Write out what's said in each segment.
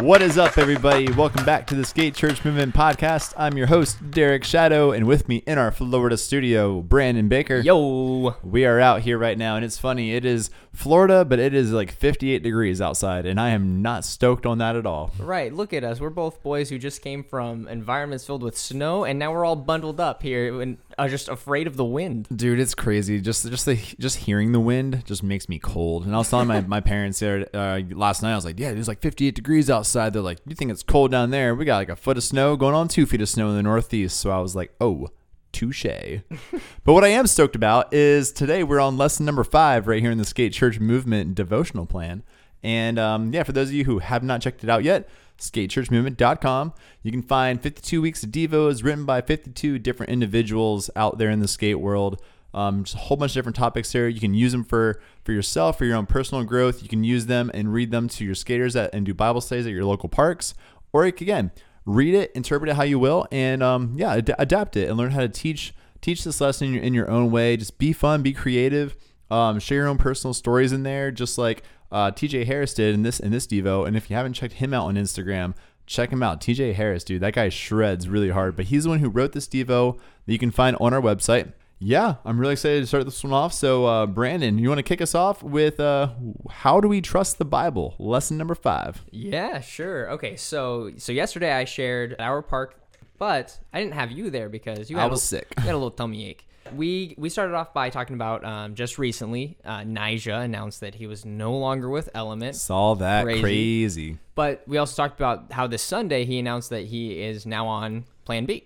What is up, everybody? Welcome back to the Skate Church Movement Podcast. I'm your host, Derek Shadow, and with me in our Florida studio, Brandon Baker. Yo. We are out here right now, and it's funny. It is Florida, but it is like 58 degrees outside, and I am not stoked on that at all. Right, look at us. We're both boys who just came from environments filled with snow, and now we're all bundled up here and are just afraid of the wind. Dude, it's crazy. Just just the just hearing the wind just makes me cold. And I was telling my, my parents there uh, last night, I was like, yeah, there's like 58 degrees outside. They're like, you think it's cold down there? We got like a foot of snow going on two feet of snow in the Northeast. So I was like, oh, touche. but what I am stoked about is today we're on lesson number five right here in the Skate Church Movement devotional plan. And um, yeah, for those of you who have not checked it out yet, skatechurchmovement.com. You can find 52 weeks of Devos written by 52 different individuals out there in the skate world. Um, just a whole bunch of different topics there. You can use them for for yourself, for your own personal growth. You can use them and read them to your skaters at, and do Bible studies at your local parks. Or again, read it, interpret it how you will, and um, yeah, ad- adapt it and learn how to teach teach this lesson in your, in your own way. Just be fun, be creative, um, share your own personal stories in there, just like uh, TJ Harris did in this in this Devo. And if you haven't checked him out on Instagram, check him out. TJ Harris, dude, that guy shreds really hard. But he's the one who wrote this Devo that you can find on our website. Yeah, I'm really excited to start this one off. So, uh, Brandon, you want to kick us off with uh, how do we trust the Bible? Lesson number five. Yeah, sure. Okay, so so yesterday I shared at our park, but I didn't have you there because you I was a, sick. You had a little tummy ache. We we started off by talking about um, just recently, uh, Nyjah announced that he was no longer with Element. Saw that Crazy. crazy. But we also talked about how this Sunday he announced that he is now on Plan B.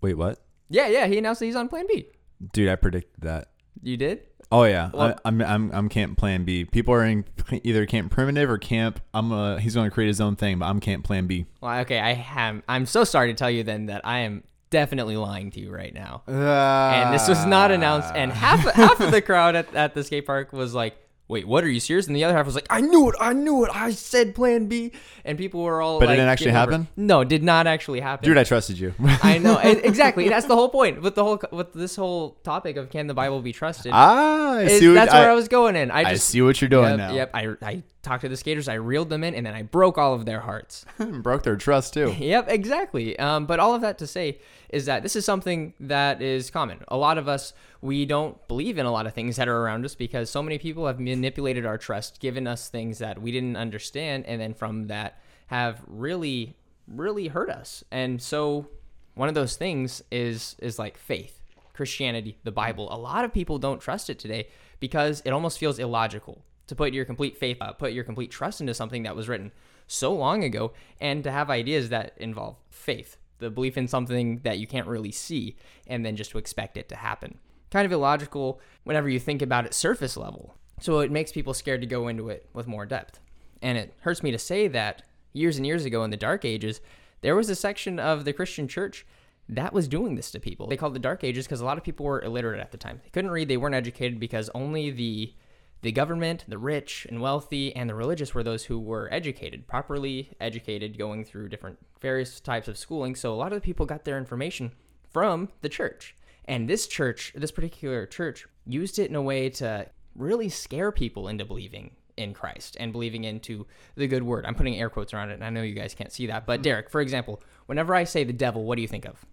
Wait, what? Yeah, yeah, he announced that he's on Plan B. Dude, I predicted that. You did? Oh yeah, Well- I, I'm I'm I'm Camp Plan B. People are in either Camp Primitive or Camp. I'm uh he's going to create his own thing, but I'm Camp Plan B. Well, okay, I am. I'm so sorry to tell you then that I am definitely lying to you right now. Uh, And this was not announced. And half half of the crowd at, at the skate park was like, "Wait, what? Are you serious?" And the other half was like, "I knew it! I knew it! I said Plan B." And people were all. But it didn't actually over- happen? No, it did not actually happen. dude, I trusted you. I know exactly. That's the whole point with the whole with this whole topic of can the Bible be trusted. ah, I see. What, that's where I, I, was going in. I I just see what you're doing yep, now. Yep. I I talked to the skaters. I reeled them in, and then I broke all of their hearts. Broke their trust too. Yep, exactly. Um, but all of that to say is that this is something that is common. A lot of us, we don't believe in a lot of things that are around us because so many people have manipulated our trust, given us things that we didn't understand, and then from that have really, really hurt us. And so one of those things is is like faith, Christianity, the Bible. A lot of people don't trust it today because it almost feels illogical to put your complete faith, uh, put your complete trust into something that was written so long ago, and to have ideas that involve faith, the belief in something that you can't really see, and then just to expect it to happen. Kind of illogical whenever you think about it surface level. So it makes people scared to go into it with more depth. And it hurts me to say that years and years ago in the Dark Ages, there was a section of the Christian church that was doing this to people. They called the Dark Ages because a lot of people were illiterate at the time. They couldn't read, they weren't educated because only the the government, the rich and wealthy, and the religious were those who were educated, properly educated, going through different various types of schooling. So a lot of the people got their information from the church. And this church, this particular church, used it in a way to really scare people into believing in Christ and believing into the good word. I'm putting air quotes around it, and I know you guys can't see that. But Derek, for example, whenever I say the devil, what do you think of?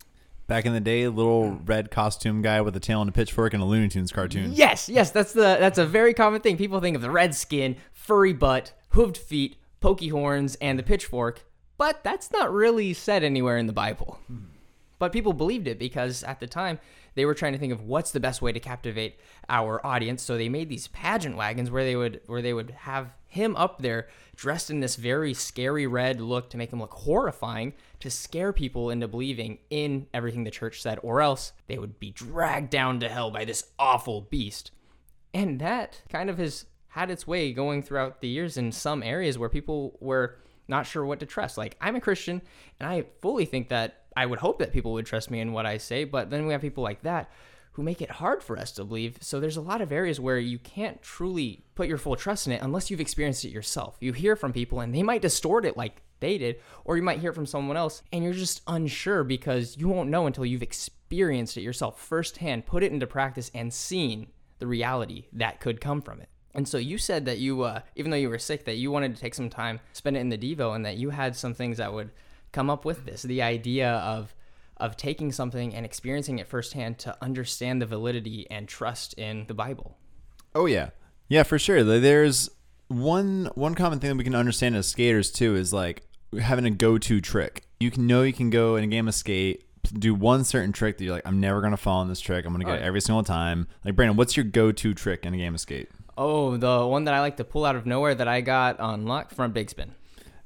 Back in the day, little mm. red costume guy with a tail and a pitchfork and a Looney Tunes cartoon. Yes, yes, that's the that's a very common thing. People think of the red skin, furry butt, hooved feet, pokey horns, and the pitchfork, but that's not really said anywhere in the Bible. Hmm. But people believed it because at the time they were trying to think of what's the best way to captivate our audience. So they made these pageant wagons where they would where they would have him up there dressed in this very scary red look to make him look horrifying to scare people into believing in everything the church said or else they would be dragged down to hell by this awful beast. And that kind of has had its way going throughout the years in some areas where people were not sure what to trust. Like, I'm a Christian, and I fully think that I would hope that people would trust me in what I say, but then we have people like that who make it hard for us to believe. So there's a lot of areas where you can't truly put your full trust in it unless you've experienced it yourself. You hear from people and they might distort it like they did, or you might hear from someone else and you're just unsure because you won't know until you've experienced it yourself firsthand, put it into practice, and seen the reality that could come from it. And so you said that you, uh, even though you were sick, that you wanted to take some time, spend it in the Devo, and that you had some things that would come up with this. The idea of of taking something and experiencing it firsthand to understand the validity and trust in the Bible. Oh yeah, yeah, for sure. There's one one common thing that we can understand as skaters too is like having a go-to trick. You can know you can go in a game of skate, do one certain trick that you're like, I'm never gonna fall on this trick. I'm gonna get Oh, it every single time. Like Brandon, what's your go-to trick in a game of skate? Oh, the one that I like to pull out of nowhere that I got on luck front big spin.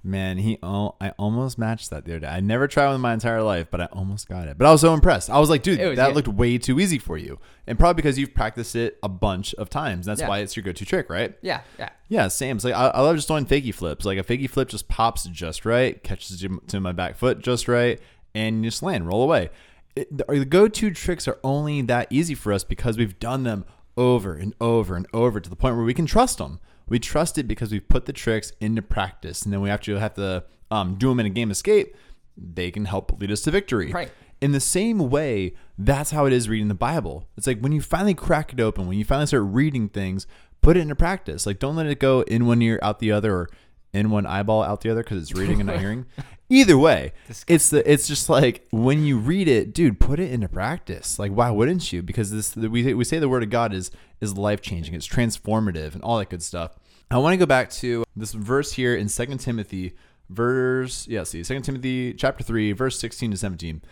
Man, he oh, I almost matched that the other day. I never tried one in my entire life, but I almost got it. But I was so impressed. I was like, dude, It was that good. looked way too easy for you, and probably because you've practiced it a bunch of times. That's Yeah. why it's your go-to trick, right? Yeah, yeah. Yeah, same. It's like I, I love just doing fakey flips. Like a fakey flip just pops just right, catches you to my back foot just right, and you just land, roll away. It, the, the go-to tricks are only that easy for us because we've done them over and over and over to the point where we can trust them. We trust it because we've put the tricks into practice, and then we actually have to um, do them in a game of skate. They can help lead us to victory. Right. In the same way, that's how it is reading the Bible. It's like when you finally crack it open, when you finally start reading things, put it into practice. Like don't let it go in one ear, out the other, or in one eyeball, out the other, because it's reading and not hearing. Either way, it's the it's just like when you read it, dude, put it into practice. Like why wouldn't you? Because this we we say the word of God is is life changing, it's transformative, and all that good stuff. I want to go back to this verse here in Second Timothy, verse yeah, see Second Timothy chapter three, verse sixteen to seventeen.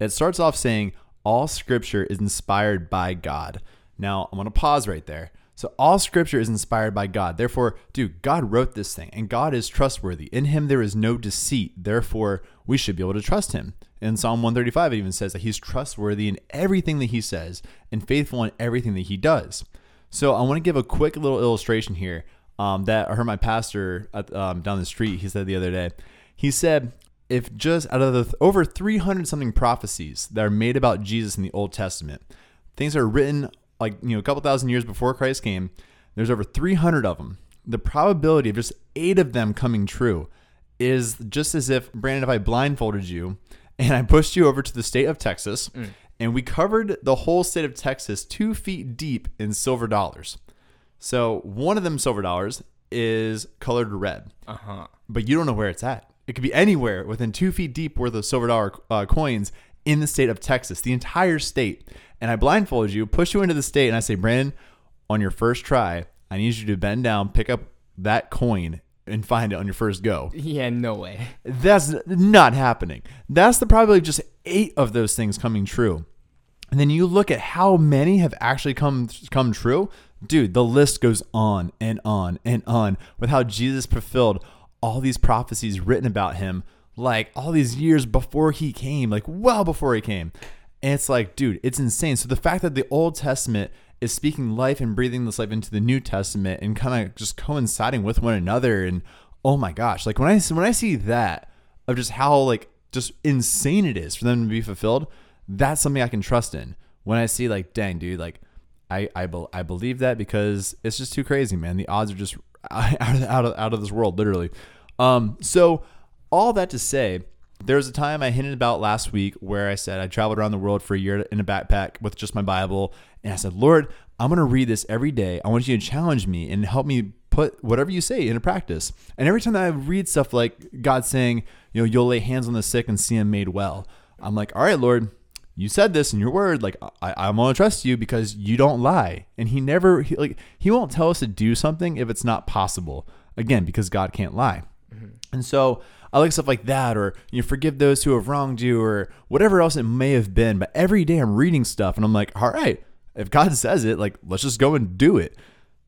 It starts off saying, "All Scripture is inspired by God." Now I'm gonna pause right there. So all Scripture is inspired by God. Therefore, dude, God wrote this thing, and God is trustworthy. In Him there is no deceit. Therefore, we should be able to trust Him. In Psalm 135, it even says that He's trustworthy in everything that He says and faithful in everything that He does. So I want to give a quick little illustration here um, that I heard my pastor at, um, down the street. He said the other day. He said, if just out of the th- over 300 something prophecies that are made about Jesus in the Old Testament, things are written like you know a couple thousand years before Christ came, there's over 300 of them. The probability of just eight of them coming true is just as if Brandon, if I blindfolded you and I pushed you over to the state of Texas, and we covered the whole state of Texas two feet deep in silver dollars. So one of them silver dollars is colored red, Uh huh. but you don't know where it's at. It could be anywhere within two feet deep worth of silver dollar uh, coins in the state of Texas, the entire state. And I blindfold you, push you into the state, and I say, Brandon, on your first try, I need you to bend down, pick up that coin, and find it on your first go. Yeah, no way. That's not happening. That's the probability of just eight of those things coming true. And then you look at how many have actually come come true. Dude, the list goes on and on and on with how Jesus fulfilled all these prophecies written about him like all these years before he came, like well before he came. And it's like, dude, it's insane. So the fact that the Old Testament is speaking life and breathing this life into the New Testament and kind of just coinciding with one another and oh my gosh, like when I when I see that of just how like just insane it is for them to be fulfilled, that's something I can trust in. When I see like, dang, dude, like I I, bel I believe that because it's just too crazy, man. The odds are just out of out of, out of this world, literally. Um, so all that to say, there was a time I hinted about last week where I said I traveled around the world for a year in a backpack with just my Bible, and I said, Lord, I'm gonna read this every day. I want you to challenge me and help me put whatever you say into practice. And every time that I read stuff like God saying, you know, you'll lay hands on the sick and see them made well, I'm like, all right, Lord, you said this in your word. Like, I, I'm gonna trust you because you don't lie. And He never, he, like, He won't tell us to do something if it's not possible. Again, because God can't lie. Mm-hmm. And so I like stuff like that, or you know, forgive those who have wronged you, or whatever else it may have been. But every day I'm reading stuff, and I'm like, all right, if God says it, like, let's just go and do it.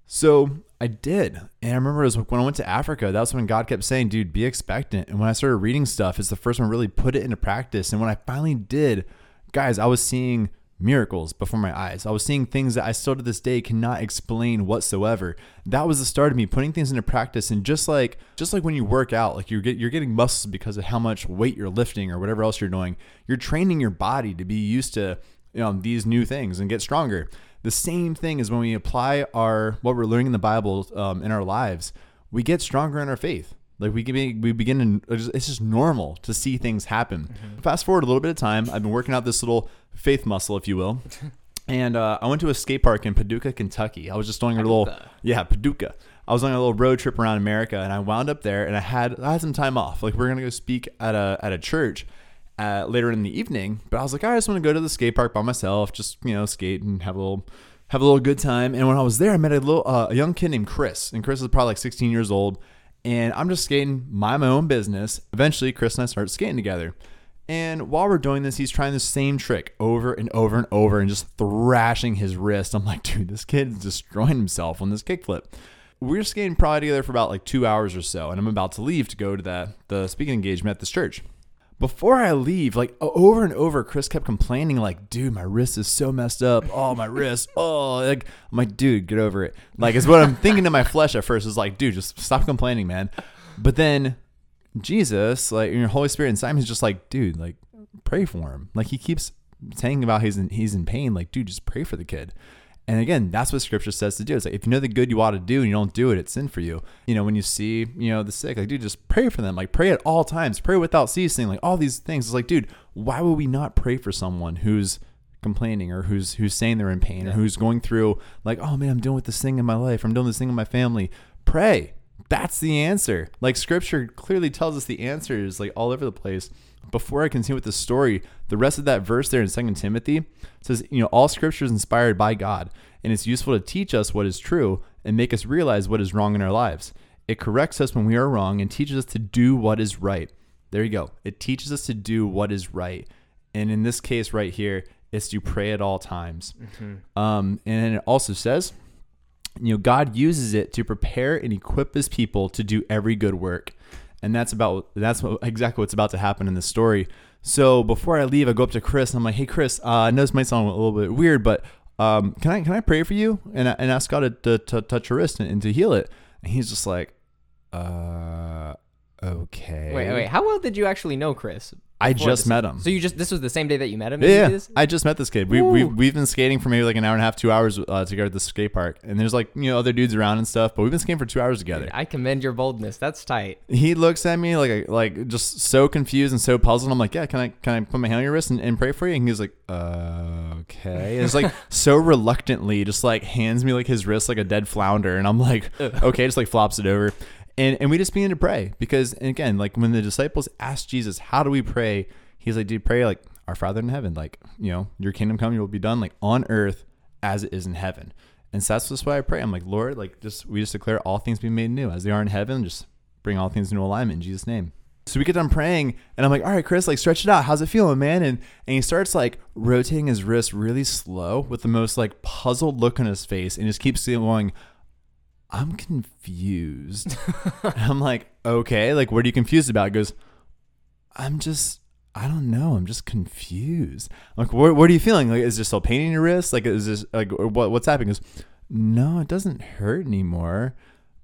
So I did. And I remember it was when I went to Africa, that was when God kept saying, dude, be expectant. And when I started reading stuff, it's the first one really put it into practice. And when I finally did, guys, I was seeing miracles before my eyes. I was seeing things that I still to this day cannot explain whatsoever. That was the start of me putting things into practice. And just like just like when you work out, like you're get, you're getting muscles because of how much weight you're lifting or whatever else you're doing. You're training your body to be used to you know these new things and get stronger. The same thing is when we apply our what we're learning in the Bible um, in our lives, we get stronger in our faith. Like we can be, we begin to, it's just normal to see things happen. Fast forward a little bit of time, I've been working out this little faith muscle, if you will. And uh, I went to a skate park in Paducah, Kentucky. I was just doing a little, yeah, Paducah. I was on a little road trip around America, and I wound up there, and I had I had some time off. Like we are gonna go speak at a at a church uh, later in the evening, but I was like, I just want to go to the skate park by myself, just you know, skate and have a little have a little good time. And when I was there, I met a little uh, a young kid named Chris, and Chris is probably like 16 years old. And I'm just skating, mind my own business. Eventually, Chris and I start skating together. And while we're doing this, he's trying the same trick over and over and over and just thrashing his wrist. I'm like, dude, this kid is destroying himself on this kickflip. We are skating probably together for about like two hours or so, and I'm about to leave to go to that the speaking engagement at this church before I leave, like over and over, Chris kept complaining, like, dude, my wrist is so messed up. Oh, my wrist. Oh, like, I'm like, dude, get over it. Like, it's what I'm thinking to my flesh at first is like, dude, just stop complaining, man. But then Jesus, like, your Holy Spirit me is just like, dude, like, pray for him. Like, he keeps saying about he's in, he's in pain. Like, dude, just pray for the kid. And again, that's what scripture says to do. It's like if you know the good you ought to do and you don't do it, it's sin for you. You know, when you see, you know, the sick, like, dude, just pray for them. Like pray at all times. Pray without ceasing. Like all these things. It's like, dude, why would we not pray for someone who's complaining or who's who's saying they're in pain or who's going through like, oh man, I'm dealing with this thing in my life. I'm doing this thing in my family. Pray. That's the answer. Like scripture clearly tells us the answer is like all over the place. Before I continue with the story, the rest of that verse there in Second Timothy says, you know, all scripture is inspired by God, and it's useful to teach us what is true and make us realize what is wrong in our lives. It corrects us when we are wrong and teaches us to do what is right. There you go. It teaches us to do what is right. And in this case right here, it's to pray at all times. Um, and it also says, you know, God uses it to prepare and equip his people to do every good work. And that's about that's what, exactly what's about to happen in this story. So before I leave, I go up to Chris and I'm like, "Hey, Chris, uh, I know this might sound a little bit weird, but um, can I can I pray for you and and ask God to, to, to touch your wrist and, and to heal it?" And he's just like, "Uh, okay." Wait, wait. How well did you actually know Chris? I just met him. So you just this was the same day that you met him? you Yeah, did yeah. this? I just met this kid. We, we, we've been skating for maybe like an hour and a half, two hours uh, together at the skate park. And there's like, you know, other dudes around and stuff, but we've been skating for two hours together. I commend your boldness. That's tight. He looks at me like, like just so confused and so puzzled. I'm like, yeah, can I, can I put my hand on your wrist and, and pray for you? And he's like, uh, okay. And it's like so reluctantly just like hands me like his wrist like a dead flounder. And I'm like, okay, just like flops it over. And, and we just begin to pray because, again, like when the disciples asked Jesus, how do we pray? He's like, do you pray like our Father in heaven, like, you know, your kingdom come, your will be done, like on earth as it is in heaven. And so that's just why I pray. I'm like, Lord, like, just we just declare all things be made new as they are in heaven. Just bring all things into alignment in Jesus' name. So we get done praying, and I'm like, all right, Chris, like, stretch it out. How's it feeling, man? And and he starts like rotating his wrist really slow with the most like puzzled look on his face, and just keeps going. I'm confused. I'm like, okay, like, what are you confused about? He goes, I'm just, I don't know. I'm just confused. I'm like, what, what are you feeling? Like, is there still pain in your wrist? Like, is this like what, what's happening? He goes, no, it doesn't hurt anymore,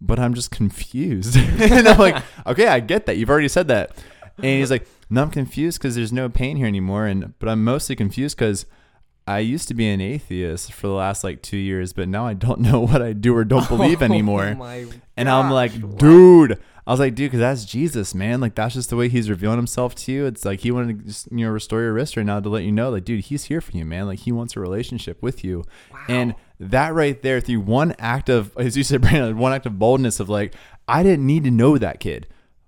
but I'm just confused. and I'm like, okay, I get that. You've already said that. And he's like, no, I'm confused because there's no pain here anymore. And, but I'm mostly confused because I used to be an atheist for the last like two years, but now I don't know what I do or don't believe oh anymore. Oh my And I'm like, wow. dude. I was like, dude, because that's Jesus, man. Like, that's just the way he's revealing himself to you. It's like he wanted to just, you know, restore your wrist right now to let you know, like, dude, he's here for you, man. Like, he wants a relationship with you. And that right there, through one act of, as you said, Brandon, one act of boldness of like, I didn't need to know that kid,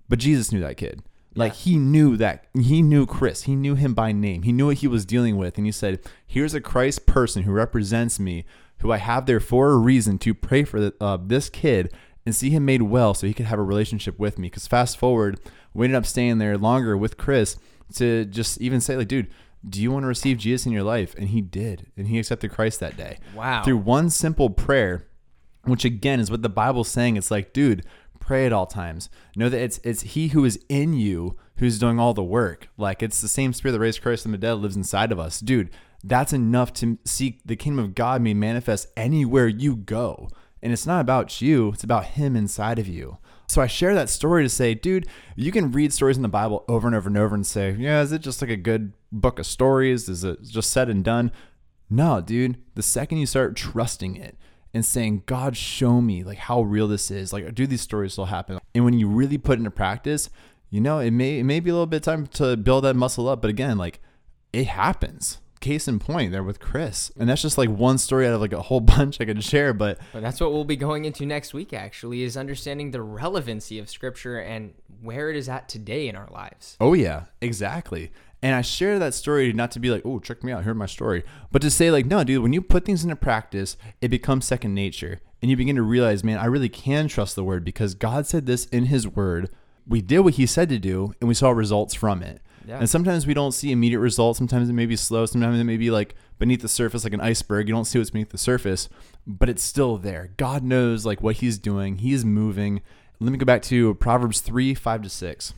but Jesus knew that kid. Like he knew that he knew Chris. He knew him by name. He knew what he was dealing with. And he said, Here's a Christ person who represents me, who I have there for a reason to pray for the, uh, this kid and see him made well so he could have a relationship with me. Because fast forward, we ended up staying there longer with Chris to just even say, like, dude, do you want to receive Jesus in your life? And he did. And he accepted Christ that day. Wow. Through one simple prayer, which again is what the Bible's saying. It's like, dude, pray at all times. Know that it's it's He who is in you who's doing all the work. Like it's the same Spirit that raised Christ from the dead lives inside of us, dude. That's enough to seek the kingdom of God may manifest anywhere you go. And it's not about you; it's about Him inside of you. So I share that story to say, dude, you can read stories in the Bible over and over and over and say, yeah, is it just like a good book of stories? Is it just said and done? No, dude. The second you start trusting it and saying, God, show me like how real this is, like do these stories still happen? And when you really put into practice, you know, it may it may be a little bit time to build that muscle up, but again, like it happens. case in point there with Chris. And that's just like one story out of like a whole bunch I could share. But But that's what we'll be going into next week, actually, is understanding the relevancy of Scripture and where it is at today in our lives. oh, yeah, exactly. And I share that story not to be like, oh, check me out, hear my story, but to say, like, no, dude, when you put things into practice, it becomes second nature. And you begin to realize, man, I really can trust the word because God said this in his word. We did what he said to do, and we saw results from it. Yeah. And sometimes we don't see immediate results. Sometimes it may be slow. Sometimes it may be like beneath the surface, like an iceberg. You don't see what's beneath the surface, but it's still there. God knows like what He's doing. He is moving. Let me go back to Proverbs three, five to six.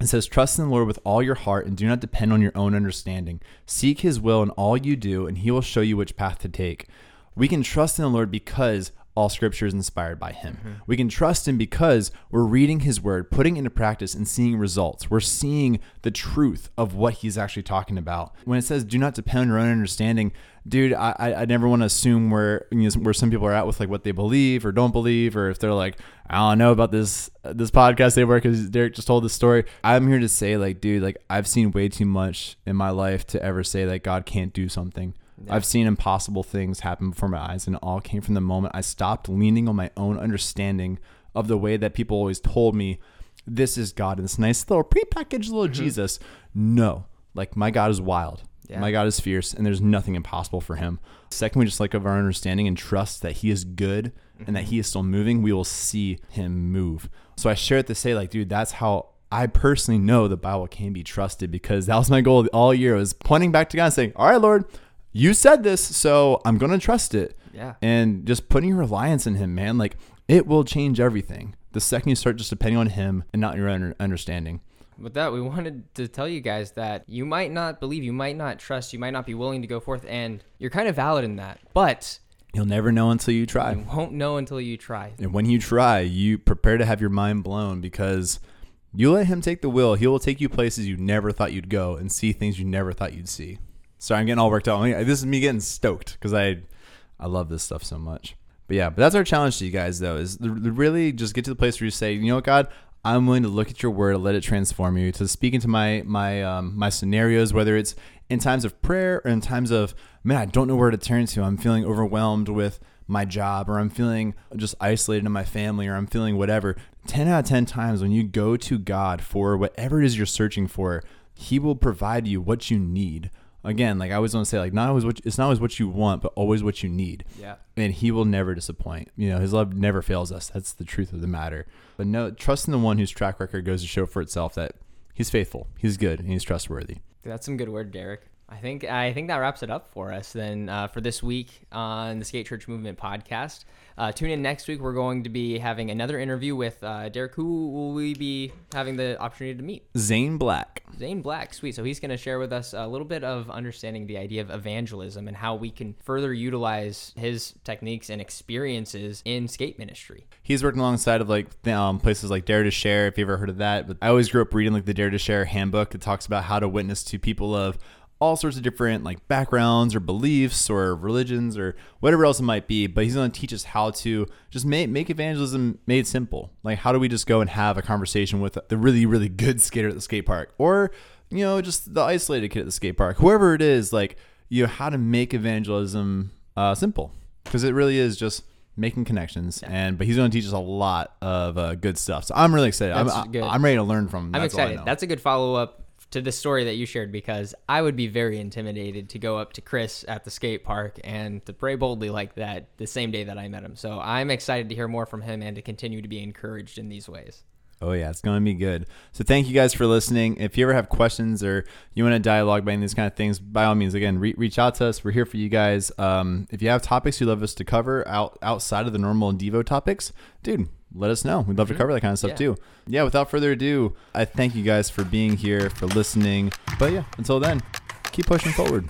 It says, Trust in the Lord with all your heart and do not depend on your own understanding. Seek his will in all you do, and he will show you which path to take. We can trust in the Lord because all scripture is inspired by him. Mm-hmm. We can trust him because we're reading his word, putting into practice, and seeing results. We're seeing the truth of what he's actually talking about. When it says, do not depend on your own understanding, dude, I, I, I never want to assume where you know, where some people are at with like what they believe or don't believe, or if they're like, I don't know about this uh, this podcast they work because Derek just told this story. I'm here to say, like, dude, like I've seen way too much in my life to ever say that God can't do something. I've seen impossible things happen before my eyes, and it all came from the moment I stopped leaning on my own understanding of the way that people always told me this is God and this nice little prepackaged little mm-hmm. Jesus. No, like my God is wild. Yeah. My God is fierce, and there's nothing impossible for him. Second, we just like of our understanding and trust that he is good and that mm-hmm. he is still moving, we will see him move. So I share it to say, like, dude, that's how I personally know the Bible can be trusted because that was my goal all year was pointing back to God and saying, All right, Lord, you said this, so I'm gonna trust it. Yeah. And just putting your reliance in him, man, like it will change everything. The second you start just depending on him and not your own understanding. With that, we wanted to tell you guys that you might not believe, you might not trust, you might not be willing to go forth, and you're kind of valid in that. But You'll never know until you try. you won't know until you try. And when you try, you prepare to have your mind blown because you let him take the wheel. He will take you places you never thought you'd go and see things you never thought you'd see. Sorry, I'm getting all worked out. This is me getting stoked because I, I love this stuff so much. But yeah, but that's our challenge to you guys though is really just get to the place where you say, you know what, God, I'm willing to look at your word, and let it transform you, to speak into my my um, my scenarios, whether it's in times of prayer or in times of man, I don't know where to turn to. I'm feeling overwhelmed with my job, or I'm feeling just isolated in my family, or I'm feeling whatever. Ten out of ten times when you go to God for whatever it is you're searching for, He will provide you what you need. Again, like I always want to say, like not always what it's not always what you want, but always what you need Yeah. and he will never disappoint. You know, his love never fails us. That's the truth of the matter. But no, trust in the one whose track record goes to show for itself that he's faithful, he's good, and he's trustworthy. That's some good word, Derek. I think I think that wraps it up for us then uh, for this week on the Skate Church Movement podcast. Uh, tune in next week. We're going to be having another interview with uh, Derek. Who will we be having the opportunity to meet? Zane Black. Zane Black, sweet. So he's going to share with us a little bit of understanding the idea of evangelism and how we can further utilize his techniques and experiences in skate ministry. He's working alongside of like um, places like Dare to Share. If you ever heard of that, but I always grew up reading like the Dare to Share handbook that talks about how to witness to people of all sorts of different like backgrounds or beliefs or religions or whatever else it might be. But he's going to teach us how to just make make evangelism made simple. Like how do we just go and have a conversation with the really really good skater at the skate park or you know just the isolated kid at the skate park, whoever it is. Like you know how to make evangelism uh, simple because it really is just making connections and but he's going to teach us a lot of uh, good stuff so i'm really excited I'm, good. I'm ready to learn from him. I'm That's all I excited. That's a good follow up to the story that you shared because I would be very intimidated to go up to Chris at the skate park and to pray boldly like that the same day that I met him. So I'm excited to hear more from him and to continue to be encouraged in these ways. Oh yeah, it's going to be good. So thank you guys for listening. If you ever have questions or you want to dialogue about any of these kind of things, by all means, again, re- reach out to us. We're here for you guys. Um, if you have topics you'd love us to cover out outside of the normal Devo topics, dude, let us know. We'd love to cover that kind of stuff Mm-hmm. Yeah. too. Yeah. Without further ado, I thank you guys for being here, for listening. But yeah, until then, keep pushing forward.